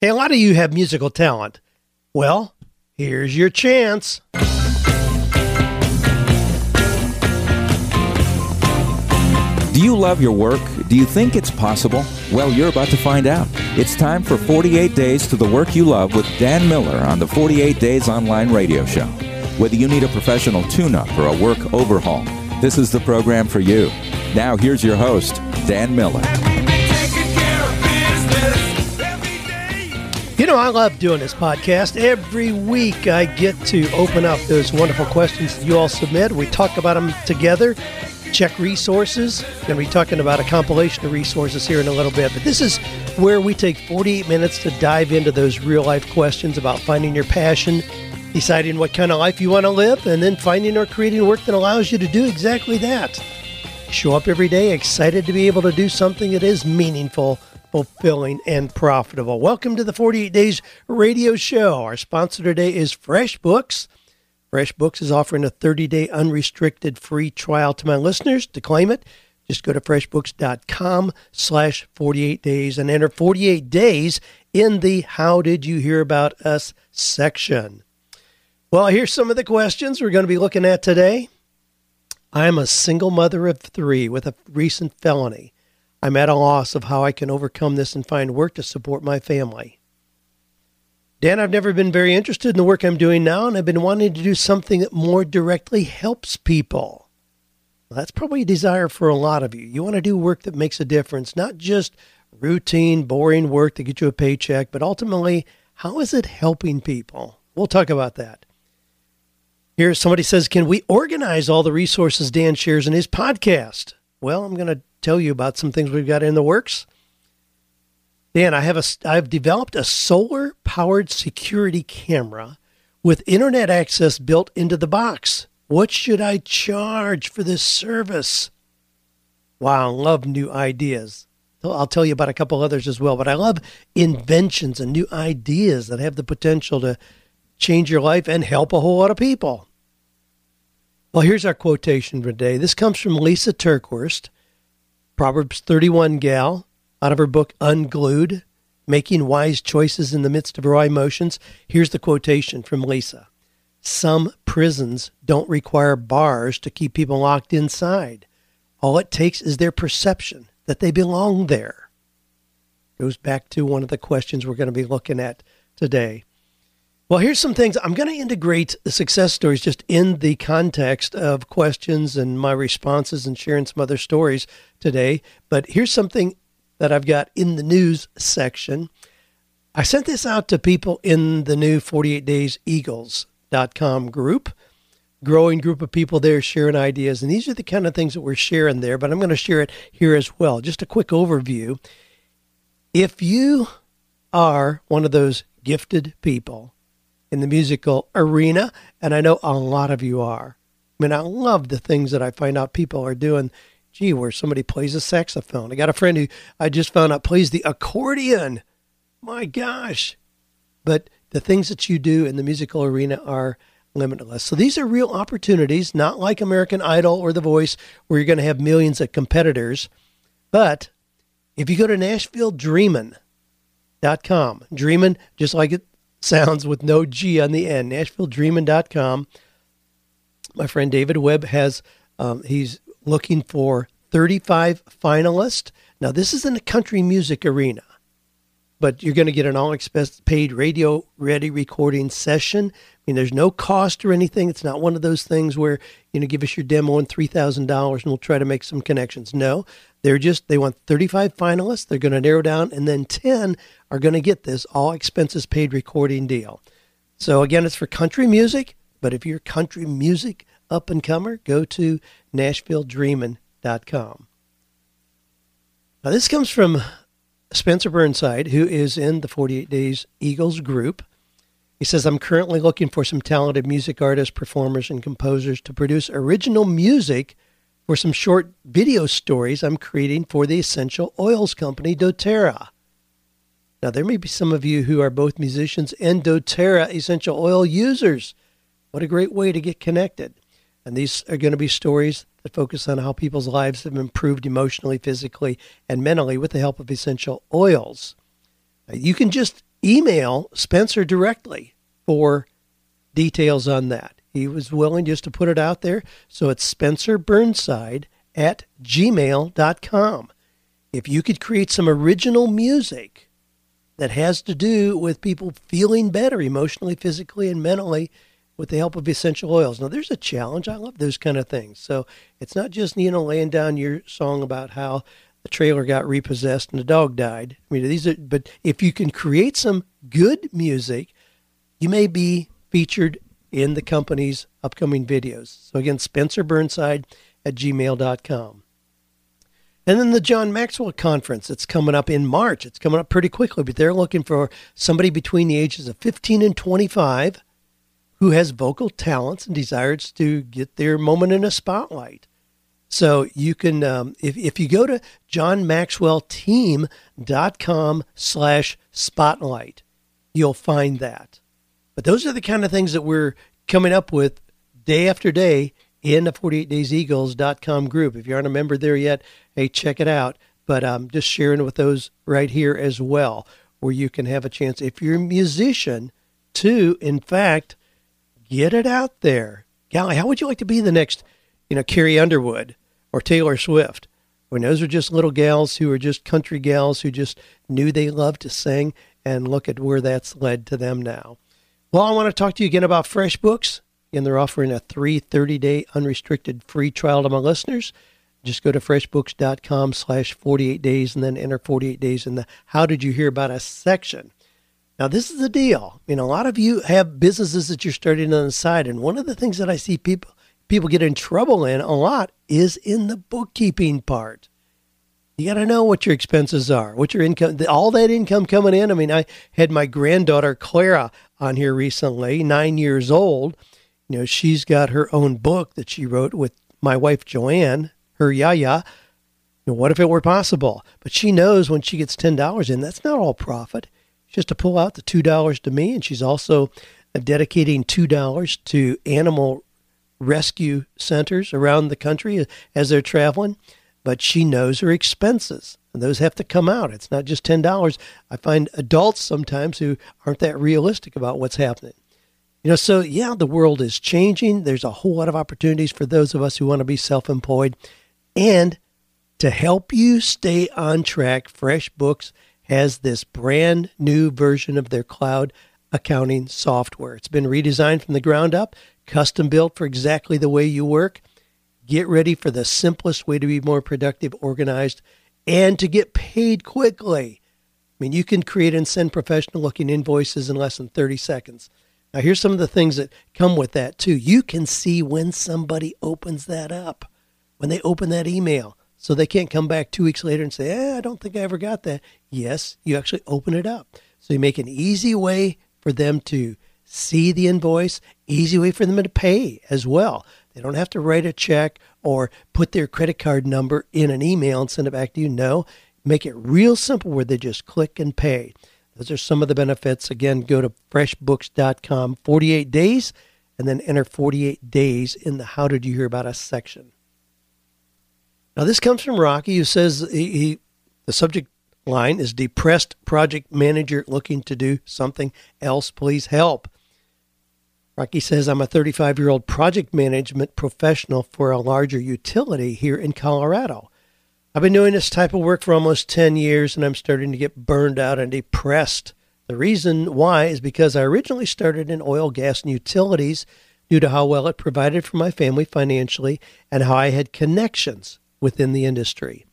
Hey, a lot of you have musical talent. Well, here's your chance. Do you love your work? Do you think it's possible? Well, you're about to find out. It's time for 48 Days to the Work You Love with Dan Miller on the 48 Days Online Radio Show. Whether you need a professional tune up or a work overhaul, this is the program for you. Now, here's your host, Dan Miller. Know, I love doing this podcast. Every week I get to open up those wonderful questions that you all submit. We talk about them together, check resources. Going to be talking about a compilation of resources here in a little bit. But this is where we take 48 minutes to dive into those real life questions about finding your passion, deciding what kind of life you want to live, and then finding or creating work that allows you to do exactly that. Show up every day excited to be able to do something that is meaningful fulfilling, and profitable. Welcome to the 48 Days Radio Show. Our sponsor today is FreshBooks. FreshBooks is offering a 30 day unrestricted free trial to my listeners. To claim it, just go to freshbooks.com slash 48 days and enter 48 days in the How Did You Hear About Us section. Well, here's some of the questions we're going to be looking at today. I'm a single mother of three with a recent felony. I'm at a loss of how I can overcome this and find work to support my family. Dan, I've never been very interested in the work I'm doing now, and I've been wanting to do something that more directly helps people. Well, that's probably a desire for a lot of you. You want to do work that makes a difference, not just routine, boring work to get you a paycheck, but ultimately, how is it helping people? We'll talk about that. Here, somebody says, Can we organize all the resources Dan shares in his podcast? Well, I'm going to tell you about some things we've got in the works. Dan, I have a I've developed a solar powered security camera with internet access built into the box. What should I charge for this service? Wow, love new ideas. I'll tell you about a couple others as well, but I love inventions and new ideas that have the potential to change your life and help a whole lot of people. Well, here's our quotation for today. This comes from Lysa TerKeurst. Proverbs 31 gal out of her book Unglued, Making Wise Choices in the Midst of Raw Emotions. Here's the quotation from Lysa Some prisons don't require bars to keep people locked inside. All it takes is their perception that they belong there. Goes back to one of the questions we're going to be looking at today. Well, here's some things. I'm going to integrate the success stories just in the context of questions and my responses and sharing some other stories today. But here's something that I've got in the news section. I sent this out to people in the new 48 Days Eagles.com group, growing group of people there sharing ideas. And these are the kind of things that we're sharing there, but I'm going to share it here as well. Just a quick overview. If you are one of those gifted people, in the musical arena, and I know a lot of you are. I mean, I love the things that I find out people are doing. Gee, where somebody plays a saxophone. I got a friend who I just found out plays the accordion. My gosh. But the things that you do in the musical arena are limitless. So these are real opportunities, not like American Idol or The Voice, where you're going to have millions of competitors. But if you go to NashvilleDreamin.com, Dreamin', just like it sounds with no G on the end. NashvilleDreamin.com. My friend David Webb has, um, he's looking for 35 finalists. Now, this is in the country music arena, but you're going to get an all expense paid radio ready recording session. I mean, there's no cost or anything. It's not one of those things where, you know, give us your demo and $3,000 and we'll try to make some connections. No, they're just, they want 35 finalists. They're going to narrow down, and then 10 are going to get this all expenses paid recording deal. So, again, it's for country music, but if you're country music up and comer, go to NashvilleDreamin.com. Now, this comes from Spencer Burnside, who is in the 48 Days Eagles group. He says, I'm currently looking for some talented music artists, performers, and composers to produce original music for some short video stories I'm creating for the essential oils company doTERRA. Now, there may be some of you who are both musicians and doTERRA essential oil users. What a great way to get connected. And these are going to be stories that focus on how people's lives have improved emotionally, physically, and mentally with the help of essential oils. You can just email Spencer directly for details on that. He was willing just to put it out there. So it's Spencer Burnside at gmail.com. If you could create some original music that has to do with people feeling better emotionally, physically, and mentally with the help of essential oils. Now, there's a challenge. I love those kind of things. So it's not just, you know, laying down your song about how the trailer got repossessed and the dog died. I mean, these are, but if you can create some good music, you may be featured in the company's upcoming videos. So again, Spencer Burnside at gmail.com. And then the John Maxwell Conference, it's coming up in March. It's coming up pretty quickly, but they're looking for somebody between the ages of 15 and 25 who has vocal talents and desires to get their moment in a spotlight. So you can, um, if, if you go to johnmaxwellteam.com slash spotlight, you'll find that. But those are the kind of things that we're coming up with day after day in the 48dayseagles.com group. If you aren't a member there yet, hey, check it out. But I'm just sharing with those right here as well, where you can have a chance, if you're a musician, to, in fact, get it out there. Golly, how would you like to be the next, you know, Carrie Underwood or Taylor Swift? When those are just little gals who are just country gals who just knew they loved to sing, and look at where that's led to them now. Well, I want to talk to you again about FreshBooks. And they're offering a 330 day unrestricted free trial to my listeners. Just go to freshbooks.com slash 48 days and then enter 48 days in the How Did You Hear About Us section. Now, this is the deal. You know, a lot of you have businesses that you're starting on the side. And one of the things that I see people people get in trouble in a lot is in the bookkeeping part. You got to know what your expenses are, what your income, all that income coming in. I mean, I had my granddaughter Clara on here recently, nine years old, you know, she's got her own book that she wrote with my wife Joanne, her yaya. You know, what if it were possible? But she knows when she gets ten dollars in, that's not all profit. Has to pull out the two dollars to me, and she's also dedicating two dollars to animal rescue centers around the country as they're traveling. But she knows her expenses, and those have to come out. It's not just ten dollars. I find adults sometimes who aren't that realistic about what's happening. You know, so yeah, the world is changing. There's a whole lot of opportunities for those of us who want to be self employed. And to help you stay on track, FreshBooks has this brand new version of their cloud accounting software. It's been redesigned from the ground up, custom built for exactly the way you work. Get ready for the simplest way to be more productive, organized, and to get paid quickly. I mean, you can create and send professional looking invoices in less than 30 seconds. Now, here's some of the things that come with that, too. You can see when somebody opens that up, when they open that email. So they can't come back two weeks later and say, eh, I don't think I ever got that. Yes, you actually open it up. So you make an easy way for them to see the invoice, easy way for them to pay as well. They don't have to write a check or put their credit card number in an email and send it back to you. No, make it real simple where they just click and pay. Those are some of the benefits. Again, go to freshbooks.com, 48 days, and then enter 48 days in the How Did You Hear About Us section. Now, this comes from Rocky, who says he, he, the subject line is Depressed Project Manager looking to do something else. Please help. Rocky says, I'm a 35 year old project management professional for a larger utility here in Colorado. I've been doing this type of work for almost 10 years and I'm starting to get burned out and depressed. The reason why is because I originally started in oil, gas, and utilities due to how well it provided for my family financially and how I had connections within the industry.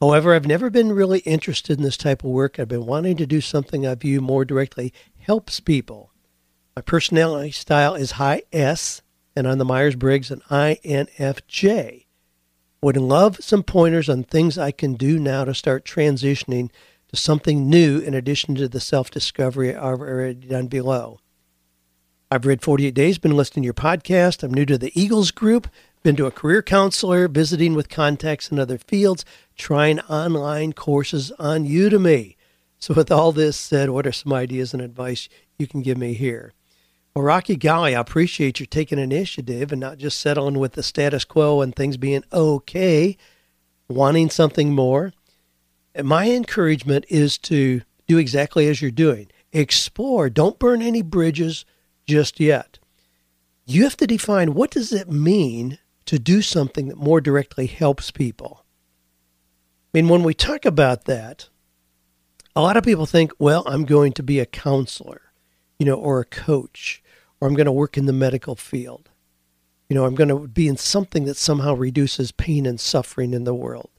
However, I've never been really interested in this type of work. I've been wanting to do something I view more directly helps people. My personality style is high S, and on the Myers Briggs, an INFJ. Would love some pointers on things I can do now to start transitioning to something new in addition to the self discovery I've already done below. I've read 48 Days, been listening to your podcast. I'm new to the Eagles group, been to a career counselor, visiting with contacts in other fields, trying online courses on Udemy. So, with all this said, what are some ideas and advice you can give me here? Well, Rocky Golly, I appreciate you taking initiative and not just settling with the status quo and things being okay, wanting something more. And my encouragement is to do exactly as you're doing. explore. Don't burn any bridges just yet. You have to define what does it mean to do something that more directly helps people. I mean, when we talk about that, a lot of people think, well, I'm going to be a counselor, you know, or a coach, or I'm going to work in the medical field. You know, I'm going to be in something that somehow reduces pain and suffering in the world.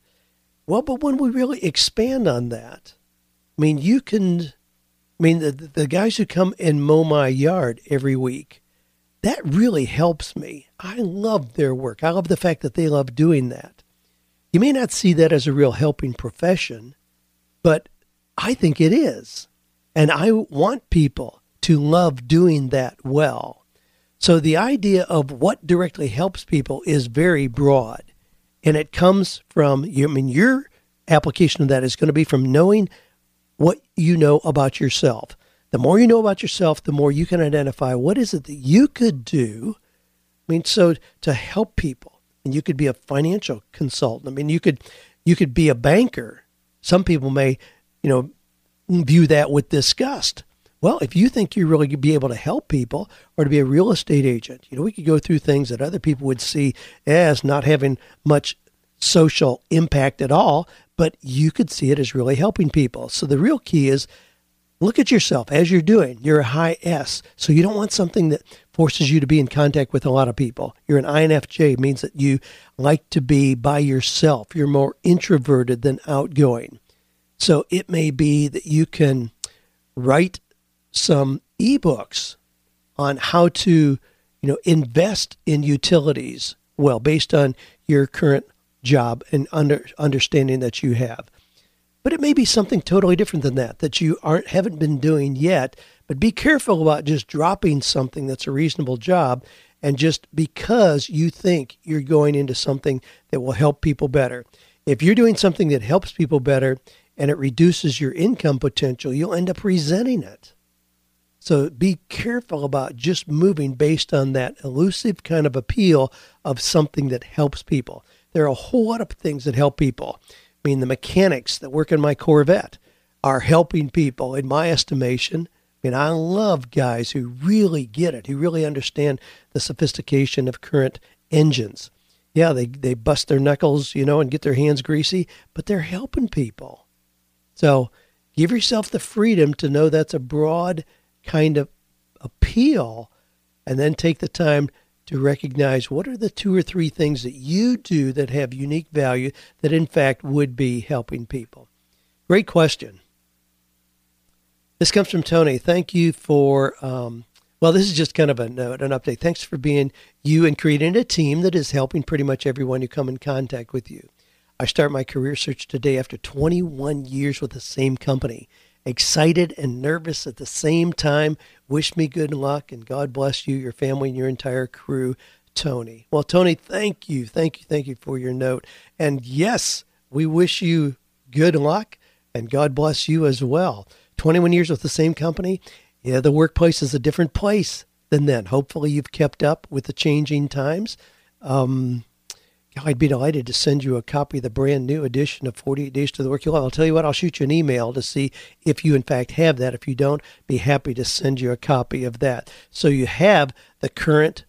Well, but when we really expand on that, I mean, you can, I mean, the, the guys who come and mow my yard every week, that really helps me. I love their work. I love the fact that they love doing that. You may not see that as a real helping profession, but I think it is. And I want people to love doing that well. So the idea of what directly helps people is very broad. And it comes from, I mean, your application of that is going to be from knowing what you know about yourself. The more you know about yourself, the more you can identify what is it that you could do. I mean, so to help people and you could be a financial consultant. I mean, you could you could be a banker. Some people may, you know, view that with disgust. Well, if you think you really could be able to help people or to be a real estate agent, you know, we could go through things that other people would see as not having much social impact at all, but you could see it as really helping people. So the real key is look at yourself as you're doing. You're a high S. So you don't want something that forces you to be in contact with a lot of people. You're an INFJ, means that you like to be by yourself. You're more introverted than outgoing. So it may be that you can write some ebooks on how to, you know, invest in utilities well based on your current job and under, understanding that you have. But it may be something totally different than that that you aren't haven't been doing yet but be careful about just dropping something that's a reasonable job and just because you think you're going into something that will help people better. If you're doing something that helps people better and it reduces your income potential, you'll end up resenting it. So be careful about just moving based on that elusive kind of appeal of something that helps people. There are a whole lot of things that help people. I mean, the mechanics that work in my Corvette are helping people, in my estimation, I mean, I love guys who really get it, who really understand the sophistication of current engines. Yeah, they, they bust their knuckles, you know, and get their hands greasy, but they're helping people. So give yourself the freedom to know that's a broad kind of appeal and then take the time to recognize what are the two or three things that you do that have unique value that in fact would be helping people. Great question. This comes from Tony. Thank you for, um, well, this is just kind of a note, an update. Thanks for being you and creating a team that is helping pretty much everyone who come in contact with you. I start my career search today after 21 years with the same company. Excited and nervous at the same time. Wish me good luck and God bless you, your family, and your entire crew. Tony. Well, Tony, thank you. Thank you. Thank you for your note. And yes, we wish you good luck and God bless you as well. 21 years with the same company, yeah, the workplace is a different place than then. Hopefully, you've kept up with the changing times. Um, I'd be delighted to send you a copy of the brand new edition of 48 Days to the Work You Love. I'll tell you what, I'll shoot you an email to see if you, in fact, have that. If you don't, be happy to send you a copy of that. So you have the current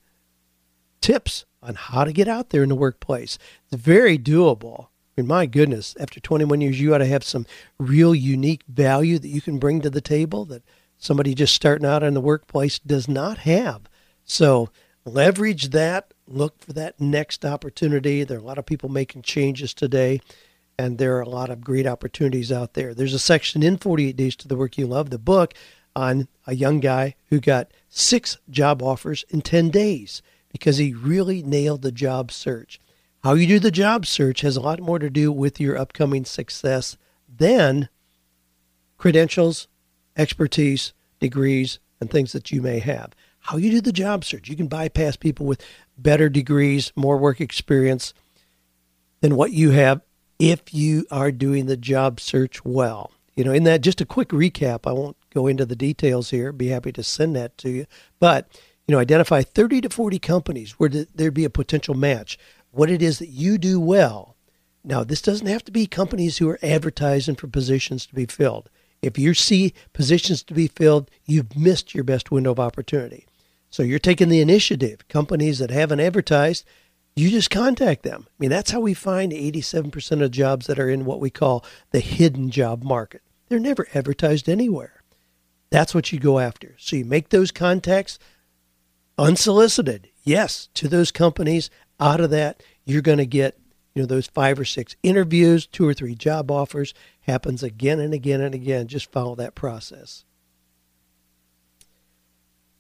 tips on how to get out there in the workplace. It's very doable I mean, my goodness, after 21 years, you ought to have some real unique value that you can bring to the table that somebody just starting out in the workplace does not have. So leverage that. Look for that next opportunity. There are a lot of people making changes today, and there are a lot of great opportunities out there. There's a section in 48 Days to the Work You Love, the book, on a young guy who got six job offers in 10 days because he really nailed the job search. How you do the job search has a lot more to do with your upcoming success than credentials, expertise, degrees, and things that you may have. How you do the job search. You can bypass people with better degrees, more work experience than what you have if you are doing the job search well. You know, in that, just a quick recap, I won't go into the details here, be happy to send that to you. But, you know, identify 30 to 40 companies where there'd be a potential match what it is that you do well. Now, this doesn't have to be companies who are advertising for positions to be filled. If you see positions to be filled, you've missed your best window of opportunity. So you're taking the initiative. Companies that haven't advertised, you just contact them. I mean, that's how we find 87% of jobs that are in what we call the hidden job market. They're never advertised anywhere. That's what you go after. So you make those contacts unsolicited. Yes, to those companies. Out of that, you're going to get you know those five or six interviews, two or three job offers happens again and again and again. Just follow that process.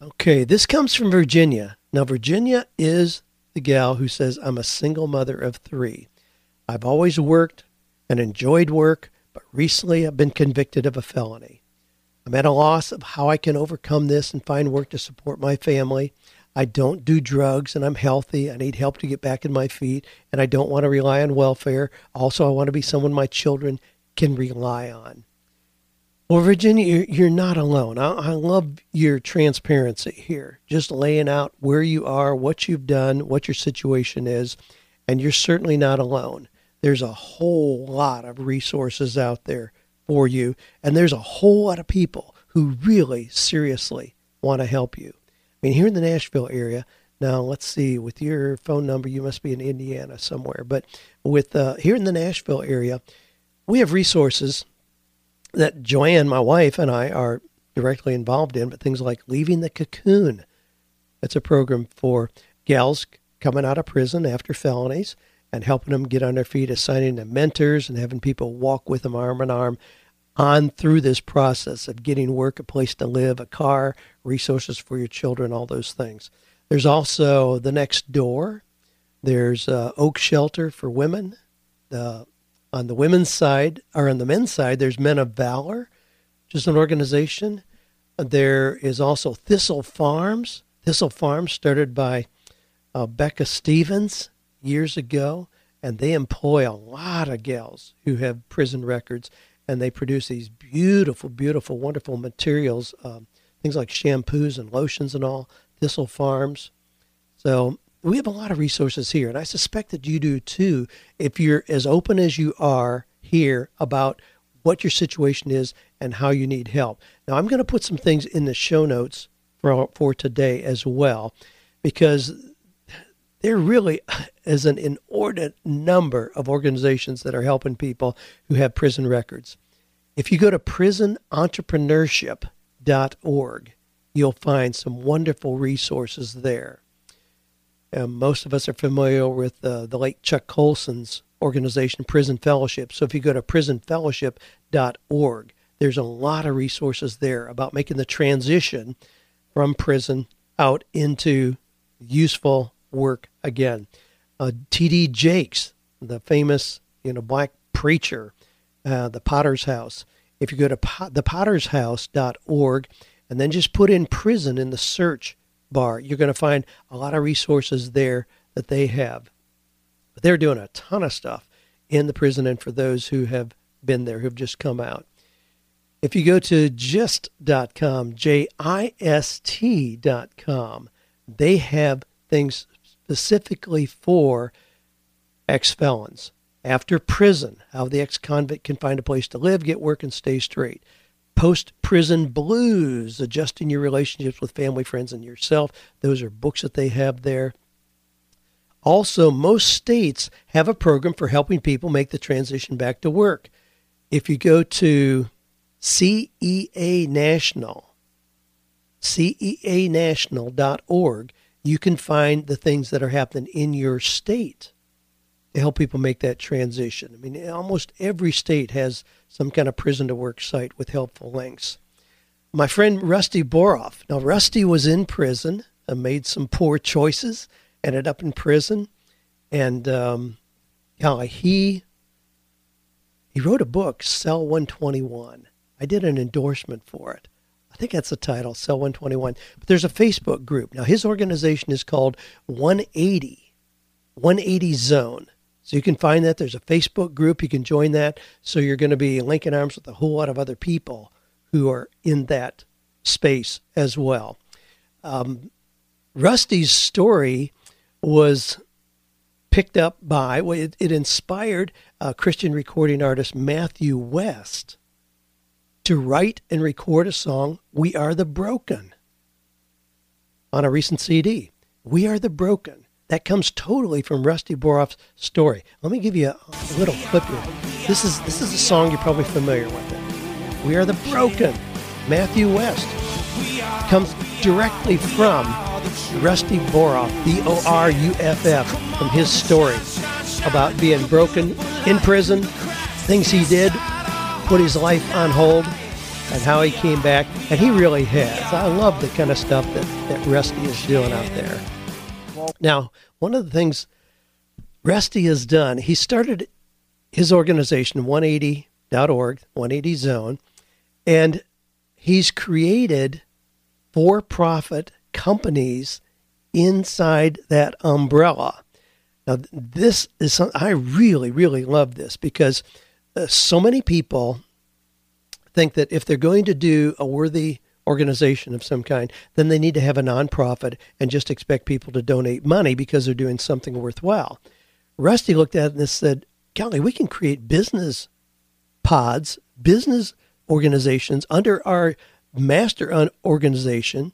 Okay, this comes from Virginia. Now, Virginia is the gal who says, I'm a single mother of three. I've always worked and enjoyed work, but recently I've been convicted of a felony. I'm at a loss of how I can overcome this and find work to support my family. I don't do drugs and I'm healthy. I need help to get back in my feet and I don't want to rely on welfare. Also, I want to be someone my children can rely on. Well, Virginia, you're, not alone. I, I love your transparency here, just laying out where you are, what you've done, what your situation is, and you're certainly not alone. There's a whole lot of resources out there for you, and there's a whole lot of people who really seriously want to help you. I mean, here in the Nashville area, now let's see, with your phone number, you must be in Indiana somewhere, but with uh, here in the Nashville area, we have resources that Joanne, my wife, and I are directly involved in, but things like Leaving the Cocoon. That's a program for gals coming out of prison after felonies and helping them get on their feet, assigning them mentors, and having people walk with them arm in arm on through this process of getting work, a place to live, a car, resources for your children, all those things. There's also the next door. There's uh, Oak Shelter for women. The on the women's side, or on the men's side, there's Men of Valor, which is an organization. There is also Thistle Farms. Thistle Farms started by uh, Becca Stevens years ago, and they employ a lot of gals who have prison records, and they produce these beautiful, beautiful, wonderful materials, um, things like shampoos and lotions and all. Thistle Farms. So we have a lot of resources here, and I suspect that you do too. If you're as open as you are here about what your situation is and how you need help. Now, I'm going to put some things in the show notes for, for today as well, because there really is an inordinate number of organizations that are helping people who have prison records. If you go to prisonentrepreneurship.org, you'll find some wonderful resources there. Um, most of us are familiar with uh, the late Chuck Colson's organization, Prison Fellowship. So if you go to prisonfellowship.org, there's a lot of resources there about making the transition from prison out into useful work again. Uh, T.D. Jakes, the famous you know black preacher, uh, the Potter's House. If you go to pot, thepottershouse.org and then just put in prison in the search bar. You're going to find a lot of resources there that they have. But they're doing a ton of stuff in the prison and for those who have been there, who've just come out. If you go to jist.com, J I S T.com, they have things specifically for ex felons. After prison, how the ex convict can find a place to live, get work, and stay straight post prison blues, adjusting your relationships with family, friends, and yourself. Those are books that they have there. Also, most states have a program for helping people make the transition back to work. If you go to CEA National, CEAnational.org, you can find the things that are happening in your state to help people make that transition. I mean, almost every state has some kind of prison to work site with helpful links. My friend Rusty Boruff. Now, Rusty was in prison and made some poor choices, ended up in prison, and um, he he wrote a book, Cell 121. I did an endorsement for it. I think that's the title, Cell 121. But there's a Facebook group. Now, his organization is called 180, 180 Zone. So you can find that. There's a Facebook group. You can join that. So you're going to be linking arms with a whole lot of other people who are in that space as well. Um, Rusty's story was picked up by, well, it, it inspired Christian recording artist Matthew West to write and record a song, We Are the Broken, on a recent CD. We Are the Broken. That comes totally from Rusty Boruff's story. Let me give you a, little clip here. This is this is a song you're probably familiar with. It. We Are the Broken. Matthew West comes directly from Rusty Boruff, B O R U F F, from his story about being broken in prison, things he did, put his life on hold, and how he came back. And he really has. I love the kind of stuff that, that Rusty is doing out there. Now, one of the things Rusty has done, he started his organization, 180.org, 180 Zone, and he's created for profit companies inside that umbrella. Now, this is something I really, really love this because uh, so many people think that if they're going to do a worthy organization of some kind, then they need to have a nonprofit and just expect people to donate money because they're doing something worthwhile. Rusty looked at it and said, Golly, we can create business pods, business organizations under our master organization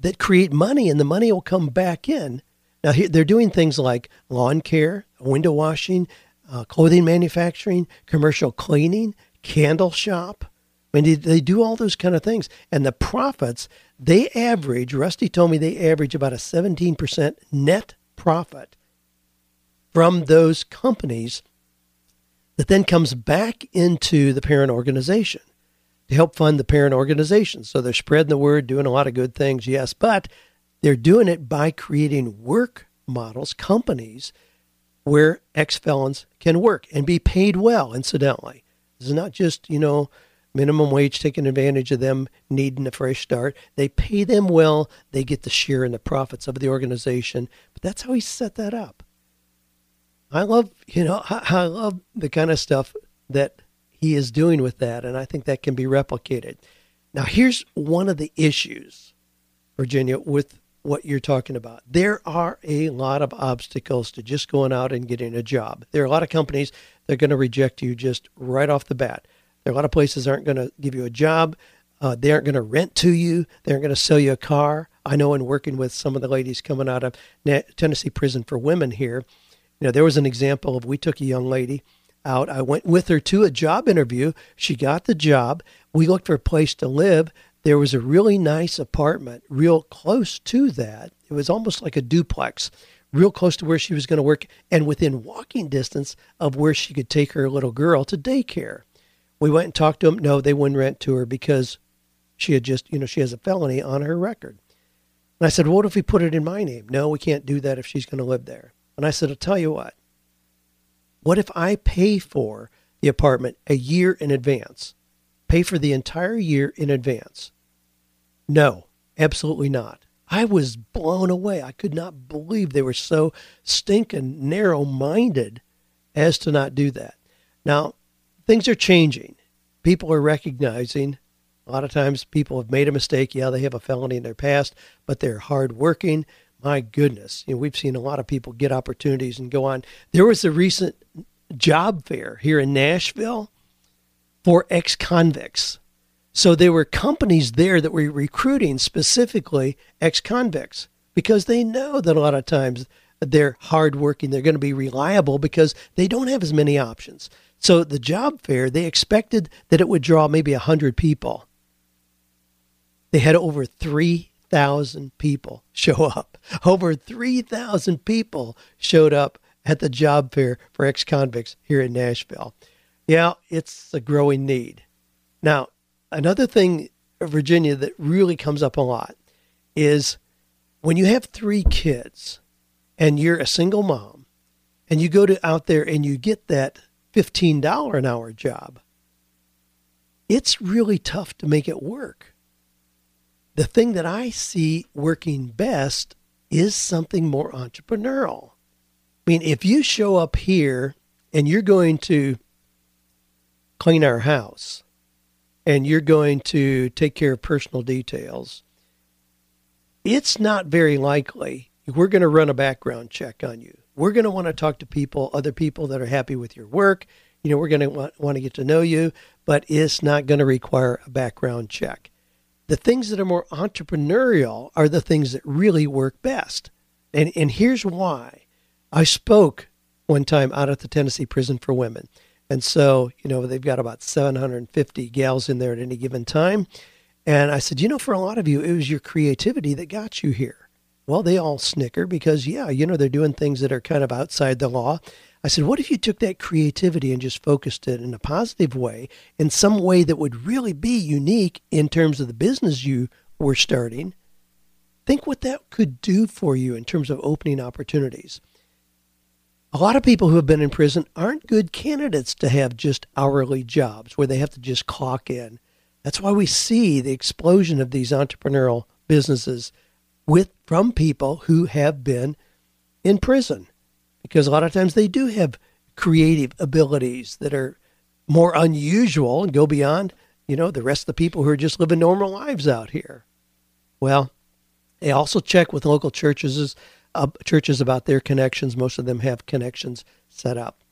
that create money, and the money will come back in. Now, they're doing things like lawn care, window washing, uh, clothing manufacturing, commercial cleaning, candle shop. Mean, they, they do all those kind of things. And the profits, they average, Rusty told me they average about a 17% net profit from those companies that then comes back into the parent organization to help fund the parent organization. So they're spreading the word, doing a lot of good things, yes, but they're doing it by creating work models, companies where ex felons can work and be paid well, incidentally. This is not just, you know, minimum wage taking advantage of them needing a fresh start. They pay them well, they get to share in the profits of the organization. But that's how he set that up. I love, you know, I love the kind of stuff that he is doing with that, and I think that can be replicated. Now, here's one of the issues, Virginia, with what you're talking about. There are a lot of obstacles to just going out and getting a job. There are a lot of companies that are going to reject you just right off the bat. There are a lot of places aren't going to give you a job. Uh, they aren't going to rent to you. They aren't going to sell you a car. I know in working with some of the ladies coming out of Tennessee Prison for Women here, you know, there was an example of we took a young lady out. I went with her to a job interview. She got the job. We looked for a place to live. There was a really nice apartment real close to that. It was almost like a duplex, real close to where she was going to work and within walking distance of where she could take her little girl to daycare. We went and talked to them. No, they wouldn't rent to her because she had just, you know, she has a felony on her record. And I said, well, what if we put it in my name? No, we can't do that if she's going to live there. And I said, I'll tell you what. What if I pay for the apartment a year in advance? Pay for the entire year in advance? No, absolutely not. I was blown away. I could not believe they were so stinking narrow minded as to not do that. Now, things are changing. People are recognizing a lot of times people have made a mistake. Yeah, they have a felony in their past, but they're hardworking. My goodness, you know, we've seen a lot of people get opportunities and go on. There was a recent job fair here in Nashville for ex convicts. So there were companies there that were recruiting specifically ex convicts because they know that a lot of times they're hardworking, they're going to be reliable because they don't have as many options. So the job fair, they expected that it would draw maybe 100 people. They had over 3,000 people show up. Over 3,000 people showed up at the job fair for ex convicts here in Nashville. Yeah, it's a growing need. Now, another thing, Virginia, that really comes up a lot is when you have three kids and you're a single mom and you go to out there and you get that $15 an hour job, it's really tough to make it work. The thing that I see working best is something more entrepreneurial. I mean, if you show up here and you're going to clean our house and you're going to take care of personal details, it's not very likely we're going to run a background check on you we're going to want to talk to people, other people that are happy with your work. You know, we're going to want, want to get to know you, but it's not going to require a background check. The things that are more entrepreneurial are the things that really work best. And, and here's why. I spoke one time out at the Tennessee Prison for Women. And so, you know, they've got about 750 gals in there at any given time. And I said, you know, for a lot of you, it was your creativity that got you here. Well, they all snicker because, yeah, you know, they're doing things that are kind of outside the law. I said, what if you took that creativity and just focused it in a positive way, in some way that would really be unique in terms of the business you were starting? Think what that could do for you in terms of opening opportunities. A lot of people who have been in prison aren't good candidates to have just hourly jobs where they have to just clock in. That's why we see the explosion of these entrepreneurial businesses with from people who have been in prison because a lot of times they do have creative abilities that are more unusual and go beyond, you know, the rest of the people who are just living normal lives out here. Well, they also check with local churches uh, churches about their connections. Most of them have connections set up.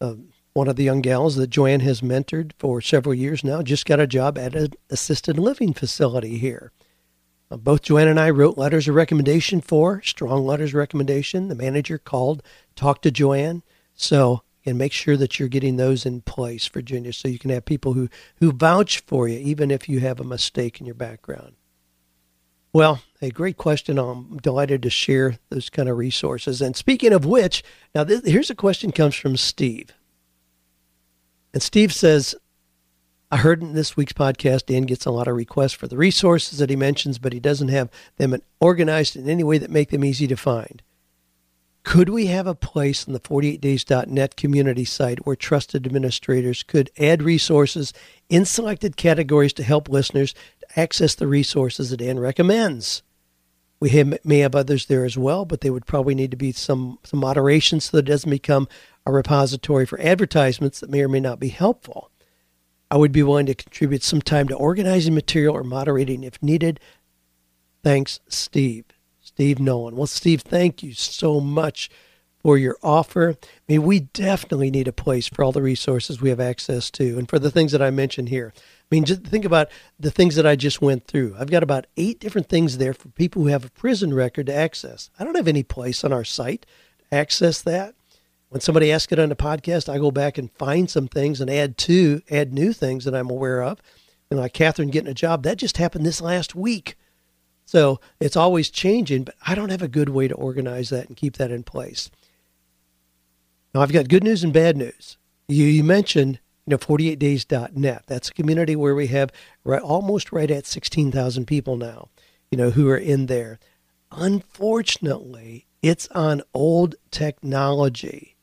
Um, one of the young gals that Joanne has mentored for several years now just got a job at an assisted living facility here. Uh, both Joanne and I wrote letters of recommendation for, strong letters of recommendation. The manager called, talked to Joanne. So, and make sure that you're getting those in place, Virginia, so you can have people who, who vouch for you, even if you have a mistake in your background. Well, a great question. I'm delighted to share those kind of resources. And speaking of which, now here's a question comes from Steve. And Steve says, I heard in this week's podcast, Dan gets a lot of requests for the resources that he mentions, but he doesn't have them organized in any way that make them easy to find. Could we have a place on the 48days.net community site where trusted administrators could add resources in selected categories to help listeners access the resources that Dan recommends? We have, may have others there as well, but they would probably need to be some, some moderation so that it doesn't become a repository for advertisements that may or may not be helpful. I would be willing to contribute some time to organizing material or moderating if needed. Thanks, Steve. Steve Nolan. Well, Steve, thank you so much for your offer. I mean, we definitely need a place for all the resources we have access to and for the things that I mentioned here. I mean, just think about the things that I just went through. I've got about eight different things there for people who have a prison record to access. I don't have any place on our site to access that when somebody asks it on a podcast, I go back and find some things and add to, add new things that I'm aware of. And like Catherine getting a job, that just happened this last week. So it's always changing, but I don't have a good way to organize that and keep that in place. Now I've got good news and bad news. You, you mentioned, you know, 48days.net. That's a community where we have right, almost right at 16,000 people now, you know, who are in there. Unfortunately, it's on old technology.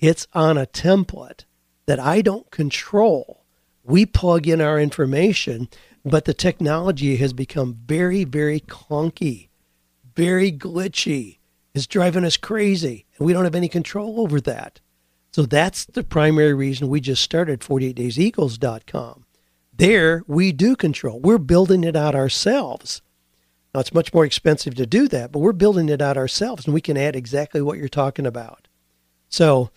It's on a template that I don't control. We plug in our information, but the technology has become very, very clunky, very glitchy. It's driving us crazy, and we don't have any control over that. So that's the primary reason we just started 48dayseagles.com. There, we do control. We're building it out ourselves. Now, it's much more expensive to do that, but we're building it out ourselves, and we can add exactly what you're talking about. So,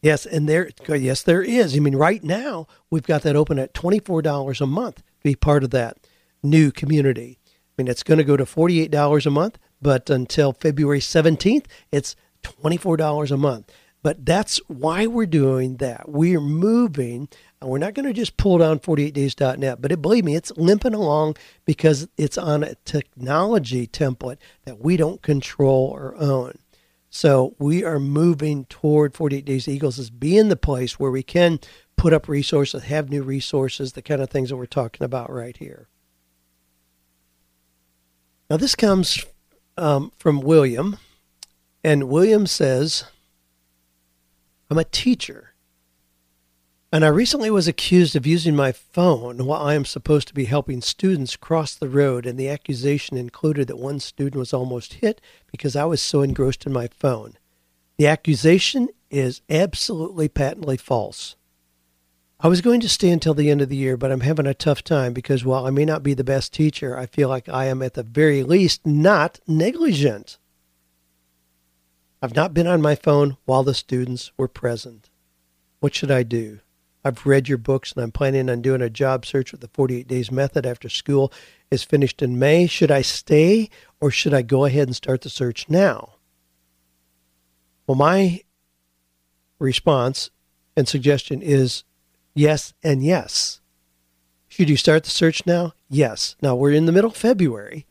Yes, and there, yes, there is. I mean, right now we've got that open at twenty four dollars a month to be part of that new community. I mean, it's going to go to forty eight dollars a month, but until February seventeenth, it's twenty four dollars a month. But that's why we're doing that. We're moving, and we're not going to just pull down 48days.net, but it, believe me, it's limping along because it's on a technology template that we don't control or own. So we are moving toward 48 Days Eagles as being the place where we can put up resources, have new resources, the kind of things that we're talking about right here. Now, this comes um, from William, and William says, I'm a teacher and I recently was accused of using my phone while I am supposed to be helping students cross the road, and the accusation included that one student was almost hit because I was so engrossed in my phone. The accusation is absolutely patently false. I was going to stay until the end of the year, but I'm having a tough time because while I may not be the best teacher, I feel like I am at the very least not negligent. I've not been on my phone while the students were present. What should I do? I've read your books and I'm planning on doing a job search with the 48 days method after school is finished in May. Should I stay or should I go ahead and start the search now? Well, my response and suggestion is yes and yes. Should you start the search now? Yes. Now we're in the middle of February.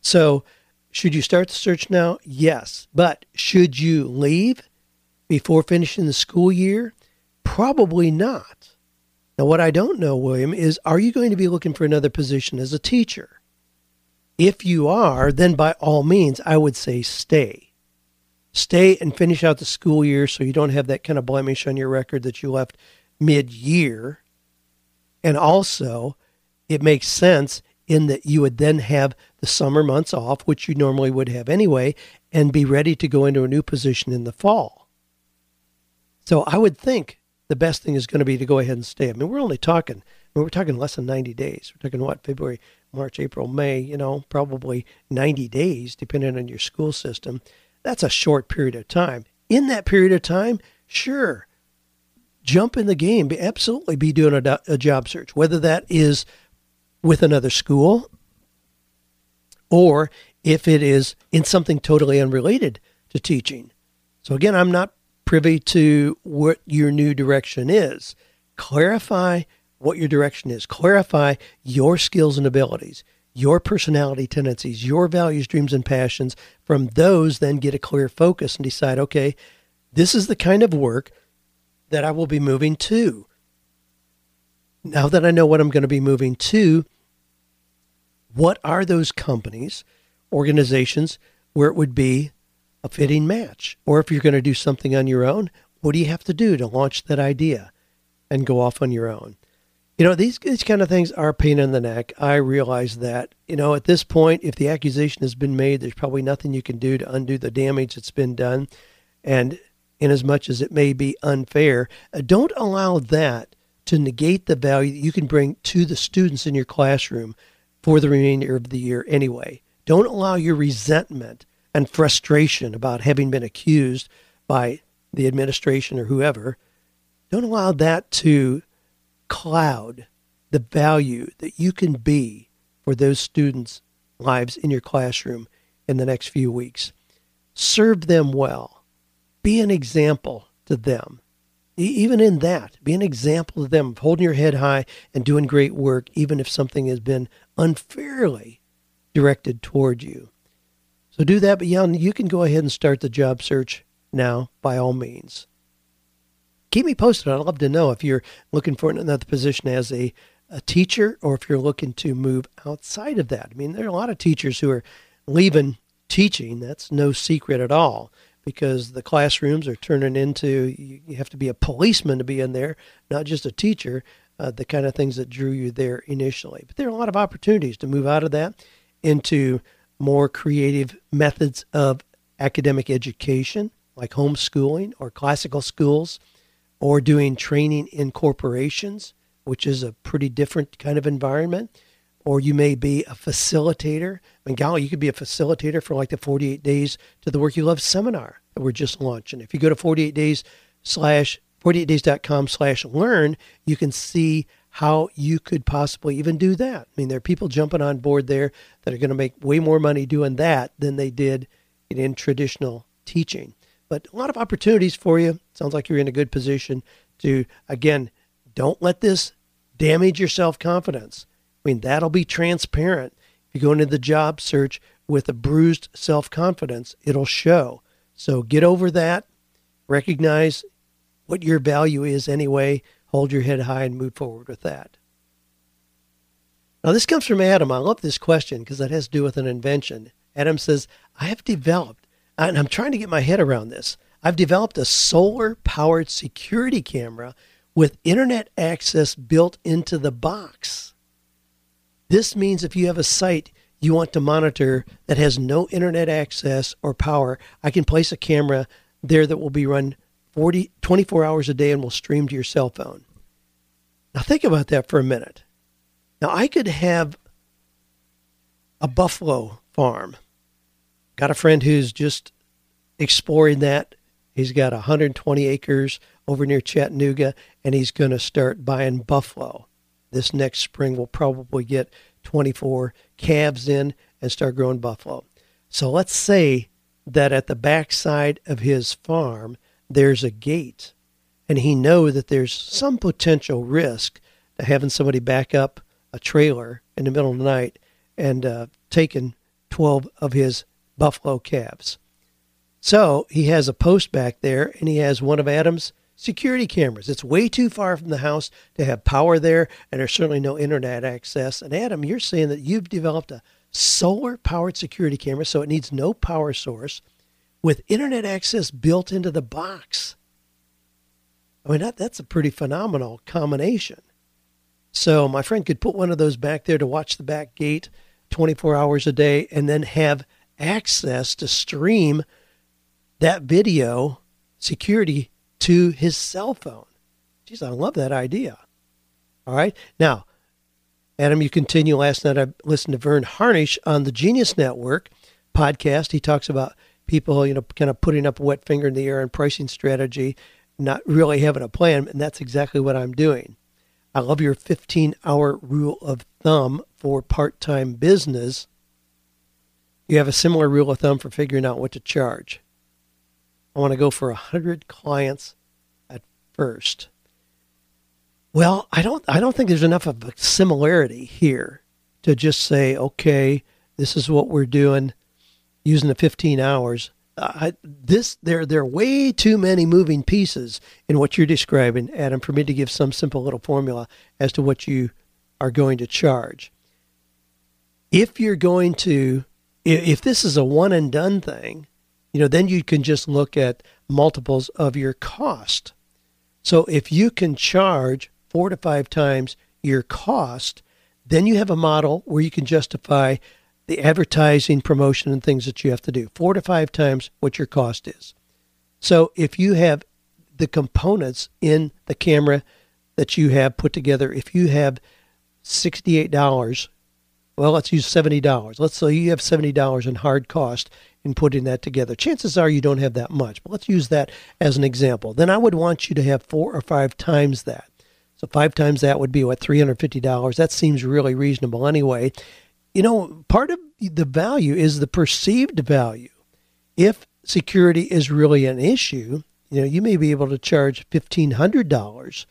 So should you start the search now? Yes. But should you leave before finishing the school year? Probably not. Now, what I don't know, William, is are you going to be looking for another position as a teacher? If you are, then by all means, I would say stay. Stay and finish out the school year so you don't have that kind of blemish on your record that you left mid year. And also, it makes sense in that you would then have the summer months off, which you normally would have anyway, and be ready to go into a new position in the fall. So I would think the best thing is going to be to go ahead and stay. I mean, we're only talking, I mean, we're talking less than 90 days. We're talking what, February, March, April, May, you know, probably 90 days, depending on your school system. That's a short period of time. In that period of time, sure, jump in the game. Absolutely be doing a, a job search, whether that is with another school or if it is in something totally unrelated to teaching. So, again, I'm not privy to what your new direction is. Clarify what your direction is, clarify your skills and abilities, your personality tendencies, your values, dreams, and passions. From those, then get a clear focus and decide okay, this is the kind of work that I will be moving to. Now that I know what I'm going to be moving to, what are those companies, organizations where it would be a fitting match? Or if you're going to do something on your own, what do you have to do to launch that idea and go off on your own? You know, these, these kind of things are a pain in the neck. I realize that. You know, at this point, if the accusation has been made, there's probably nothing you can do to undo the damage that's been done. And in as much as it may be unfair, uh, don't allow that to negate the value that you can bring to the students in your classroom for the remainder of the year anyway. Don't allow your resentment and frustration about having been accused by the administration or whoever, don't allow that to cloud the value that you can be for those students' lives in your classroom in the next few weeks. Serve them well. Be an example to them. Even in that, be an example to them of holding your head high and doing great work, even if something has been unfairly directed toward you. So do that, but yeah, you can go ahead and start the job search now by all means. Keep me posted. I'd love to know if you're looking for another position as a, a teacher or if you're looking to move outside of that. I mean, there are a lot of teachers who are leaving teaching. That's no secret at all because the classrooms are turning into you have to be a policeman to be in there, not just a teacher. Uh, the kind of things that drew you there initially. But there are a lot of opportunities to move out of that into more creative methods of academic education, like homeschooling or classical schools, or doing training in corporations, which is a pretty different kind of environment. Or you may be a facilitator. I mean, golly, you could be a facilitator for like the 48 Days to the Work You Love seminar that we're just launching. If you go to 48 days slash 48days.com slash learn, you can see how you could possibly even do that. I mean, there are people jumping on board there that are going to make way more money doing that than they did in traditional teaching. But a lot of opportunities for you. Sounds like you're in a good position to, again, don't let this damage your self confidence. I mean, that'll be transparent. If you go into the job search with a bruised self confidence, it'll show. So get over that. Recognize what your value is anyway hold your head high and move forward with that. Now, this comes from Adam. I love this question because it has to do with an invention. Adam says, I have developed, and I'm trying to get my head around this. I've developed a solar powered security camera with internet access built into the box. This means if you have a site you want to monitor that has no internet access or power, I can place a camera there that will be run 40, 24 hours a day and will stream to your cell phone. Now, think about that for a minute. Now, I could have a buffalo farm. Got a friend who's just exploring that. He's got 120 acres over near Chattanooga, and he's going to start buying buffalo. This next spring, we'll probably get 24 calves in and start growing buffalo. So let's say that at the backside of his farm, there's a gate, and he knows that there's some potential risk to having somebody back up a trailer in the middle of the night and uh, taking 12 of his buffalo calves. So he has a post back there, and he has one of Adam's security cameras. It's way too far from the house to have power there, and there's certainly no internet access. And Adam, you're saying that you've developed a solar powered security camera, so it needs no power source with internet access built into the box. I mean, that, that's a pretty phenomenal combination. So my friend could put one of those back there to watch the back gate 24 hours a day and then have access to stream that video security to his cell phone. Geez, I love that idea. All right. Now, Adam, you continue. Last night I listened to Verne Harnish on the Genius Network podcast. He talks about people, you know, kind of putting up a wet finger in the air on pricing strategy, not really having a plan. And that's exactly what I'm doing. I love your 15 hour rule of thumb for part time business. You have a similar rule of thumb for figuring out what to charge. I want to go for 100 clients at first. Well, I don't I don't think there's enough of a similarity here to just say, okay, this is what we're doing using the 15 hours. I, this there there are way too many moving pieces in what you're describing, Adam, for me to give some simple little formula as to what you are going to charge. If you're going to, if this is a one and done thing, you know, then you can just look at multiples of your cost. So if you can charge four to five times your cost, then you have a model where you can justify the advertising, promotion, and things that you have to do. Four to five times what your cost is. So if you have the components in the camera that you have put together, if you have $68, well, let's use $70. Let's say you have $70 in hard cost in putting that together. Chances are you don't have that much, but let's use that as an example. Then I would want you to have four or five times that. So five times that would be what $350. That seems really reasonable anyway you know, part of the value is the perceived value. If security is really an issue, you know, you may be able to charge $1,500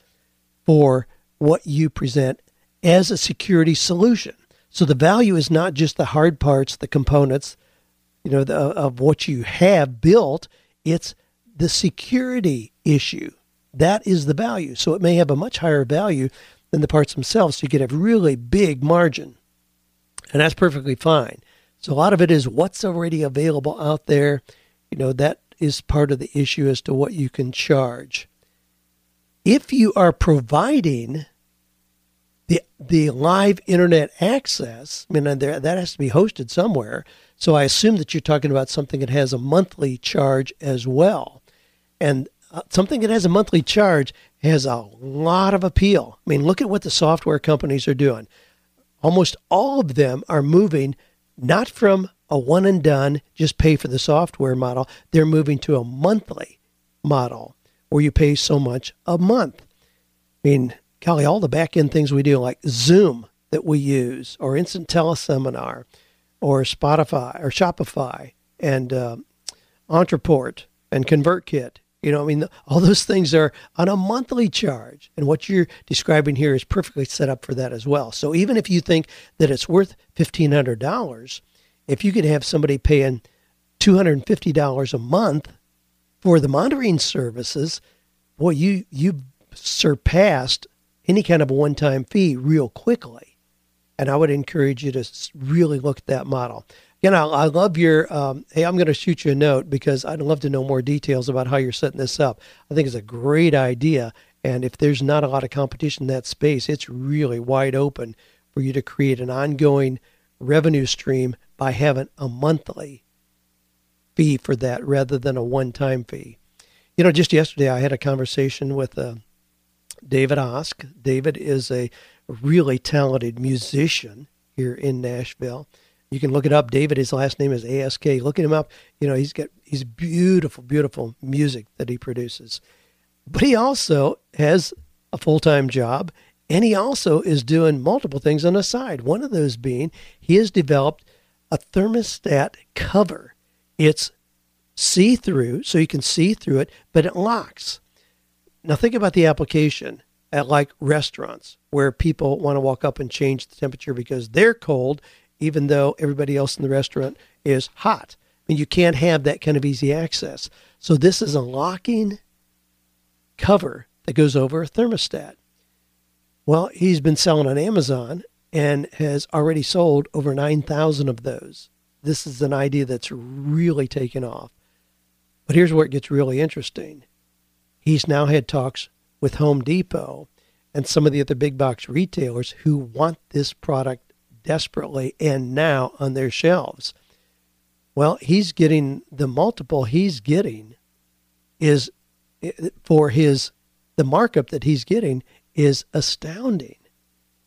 for what you present as a security solution. So the value is not just the hard parts, the components, you know, the, of what you have built. It's the security issue. That is the value. So it may have a much higher value than the parts themselves. So you get a really big margin and that's perfectly fine. So a lot of it is what's already available out there. You know, that is part of the issue as to what you can charge. If you are providing the the live internet access, I mean, there, that has to be hosted somewhere. So I assume that you're talking about something that has a monthly charge as well, and uh, something that has a monthly charge has a lot of appeal. I mean, look at what the software companies are doing almost all of them are moving not from a one and done, just pay for the software model. They're moving to a monthly model where you pay so much a month. I mean, golly, all the back end things we do, like Zoom that we use, or Instant Teleseminar, or Spotify, or Shopify, and uh, Ontraport, and ConvertKit, you know, I mean, all those things are on a monthly charge. And what you're describing here is perfectly set up for that as well. So even if you think that it's worth $1,500, if you could have somebody paying $250 a month for the monitoring services, boy, you, you surpassed any kind of a one time fee real quickly. And I would encourage you to really look at that model you know, I love your. Um, hey, I'm going to shoot you a note because I'd love to know more details about how you're setting this up. I think it's a great idea, and if there's not a lot of competition in that space, it's really wide open for you to create an ongoing revenue stream by having a monthly fee for that rather than a one-time fee. You know, just yesterday I had a conversation with uh, David Osk. David is a really talented musician here in Nashville you can look it up. David, his last name is ASK. Look him up. You know, he's got he's beautiful, beautiful music that he produces. but he also has a full time job and he also is doing multiple things on the side. One of those being he has developed a thermostat cover. It's see through, so you can see through it, but it locks. Now, think about the application at like restaurants where people want to walk up and change the temperature because they're cold, even though everybody else in the restaurant is hot. I mean, you can't have that kind of easy access. So, this is a locking cover that goes over a thermostat. Well, he's been selling on Amazon and has already sold over 9,000 of those. This is an idea that's really taken off. But here's where it gets really interesting. He's now had talks with Home Depot and some of the other big box retailers who want this product desperately and now on their shelves. Well, he's getting the multiple he's getting is for his the markup that he's getting is astounding.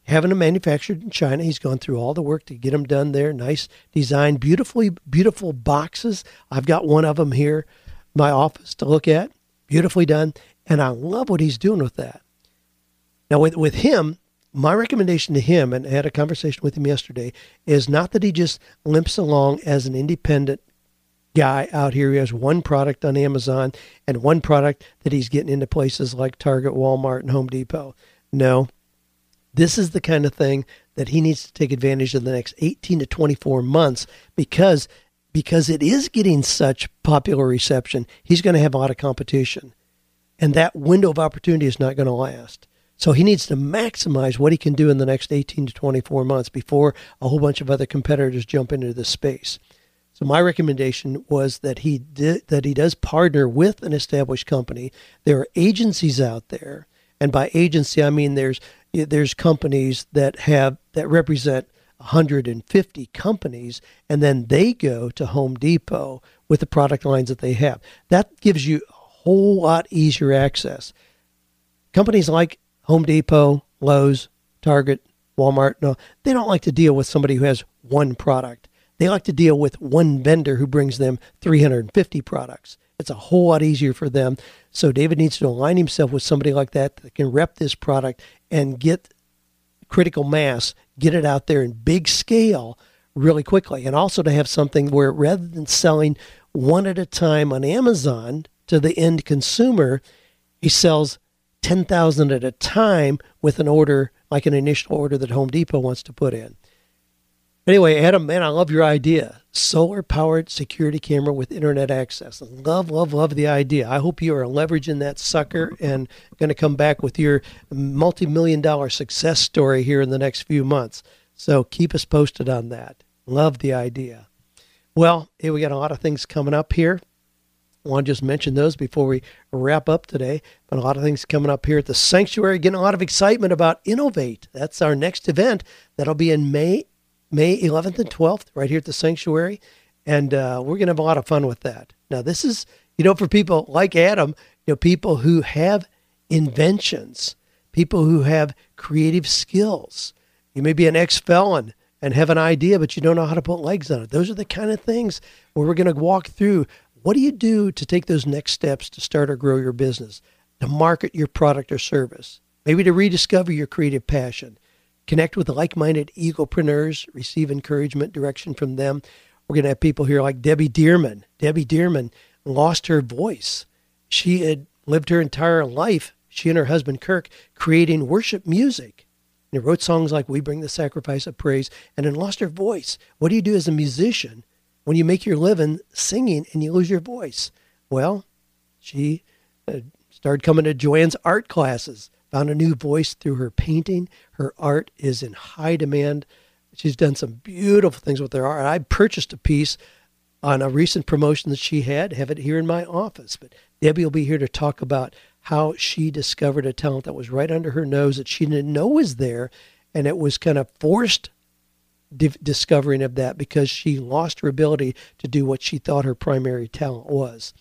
Having them manufactured in China, he's gone through all the work to get them done there. Nice design, beautifully beautiful boxes. I've got one of them here, my office to look at. Beautifully done, and I love what he's doing with that. Now, with with him, my recommendation to him, and I had a conversation with him yesterday, is not that he just limps along as an independent guy out here He has one product on Amazon and one product that he's getting into places like Target, Walmart, and Home Depot. No, this is the kind of thing that he needs to take advantage of the next 18 to 24 months because because it is getting such popular reception. He's going to have a lot of competition. And that window of opportunity is not going to last. So he needs to maximize what he can do in the next 18 to 24 months before a whole bunch of other competitors jump into the space. So my recommendation was that he did, that he does partner with an established company. There are agencies out there, and by agency I mean there's there's companies that have that represent 150 companies, and then they go to Home Depot with the product lines that they have. That gives you a whole lot easier access. Companies like Home Depot, Lowe's, Target, Walmart, no, they don't like to deal with somebody who has one product. They like to deal with one vendor who brings them 350 products. It's a whole lot easier for them. So David needs to align himself with somebody like that that can rep this product and get critical mass, get it out there in big scale really quickly. And also to have something where rather than selling one at a time on Amazon to the end consumer, he sells 10,000 at a time with an order like an initial order that Home Depot wants to put in. Anyway, Adam, man, I love your idea. Solar powered security camera with internet access. Love, love, love the idea. I hope you are leveraging that sucker and going to come back with your multi million dollar success story here in the next few months. So keep us posted on that. Love the idea. Well, hey, we got a lot of things coming up here. Want to just mention those before we wrap up today. But a lot of things coming up here at the sanctuary. Getting a lot of excitement about Innovate. That's our next event. That'll be in May May 11th and 12th, right here at the sanctuary. And uh, we're going to have a lot of fun with that. Now, this is, you know, for people like Adam, you know, people who have inventions, people who have creative skills. You may be an ex felon and have an idea, but you don't know how to put legs on it. Those are the kind of things where we're going to walk through. What do you do to take those next steps to start or grow your business, to market your product or service, maybe to rediscover your creative passion? connect with like minded egopreneurs, receive encouragement, direction from them. We're going to have people here like Deby Dearman. Deby Dearman lost her voice. She had lived her entire life, she and her husband Kirk, creating worship music. And wrote songs like We Bring the Sacrifice of Praise and then lost her voice. What do you do as a musician when you make your living singing and you lose your voice? Well, she uh, started coming to Joanne's art classes found a new voice through her painting. Her art is in high demand. She's done some beautiful things with her art. I purchased a piece on a recent promotion that she had, have it here in my office. But Deby will be here to talk about how she discovered a talent that was right under her nose that she didn't know was there. And it was kind of forced di- discovering of that because she lost her ability to do what she thought her primary talent was.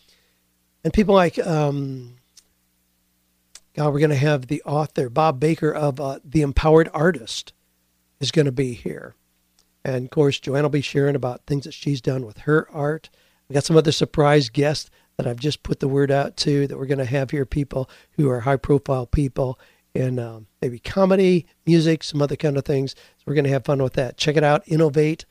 And people like um, God, we're going to have the author, Bob Baker of uh, The Empowered Artist, is going to be here. And of course, Joanne will be sharing about things that she's done with her art. We got some other surprise guests that I've just put the word out to that we're going to have here people who are high profile people in um, maybe comedy, music, some other kind of things. So we're going to have fun with that. Check it out, Innovate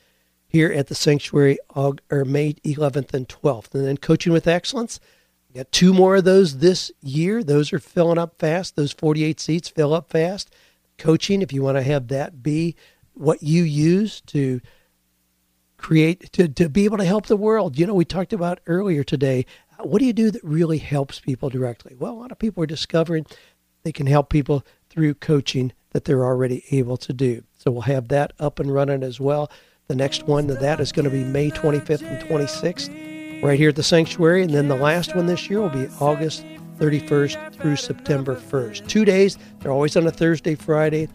here at the Sanctuary Aug- or May 11th and 12th. And then Coaching with Excellence. We got two more of those this year. Those are filling up fast. Those 48 seats fill up fast. Coaching, if you want to have that be what you use to create to, to be able to help the world. You know, we talked about earlier today. What do you do that really helps people directly? Well, a lot of people are discovering they can help people through coaching that they're already able to do. So we'll have that up and running as well. The next one to that is going to be May 25th and 26th, right here at the sanctuary. And then the last one this year will be August 31st through September 1st. Two days. They're always on a Thursday, Friday.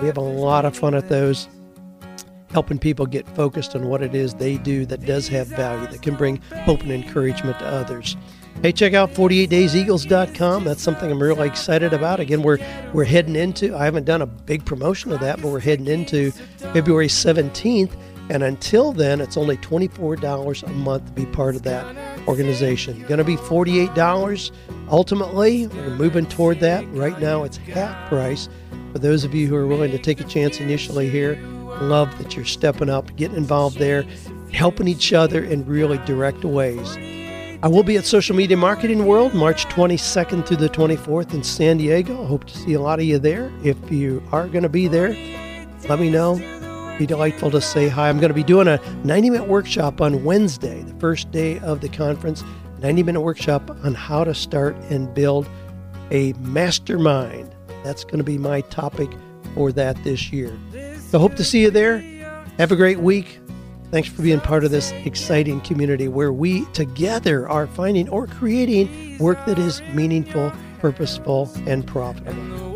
We have a lot of fun at those helping people get focused on what it is they do that does have value, that can bring hope and encouragement to others. Hey, check out 48dayseagles.com. That's something I'm really excited about. Again, we're we're heading into. I haven't done a big promotion of that, but we're heading into February 17th, and until then, it's only $24 a month to be part of that organization. Going to be $48 ultimately. We're moving toward that. Right now, it's half price. For those of you who are willing to take a chance initially here, love that you're stepping up, getting involved there, helping each other in really direct ways. I will be at Social Media Marketing World March 22nd through the 24th in San Diego. I hope to see a lot of you there. If you are going to be there, let me know. Be delightful to say hi. I'm going to be doing a 90 minute workshop on Wednesday, the first day of the conference. 90 minute workshop on how to start and build a mastermind. That's going to be my topic for that this year. So hope to see you there. Have a great week. Thanks for being part of this exciting community where we together are finding or creating work that is meaningful, purposeful, and profitable.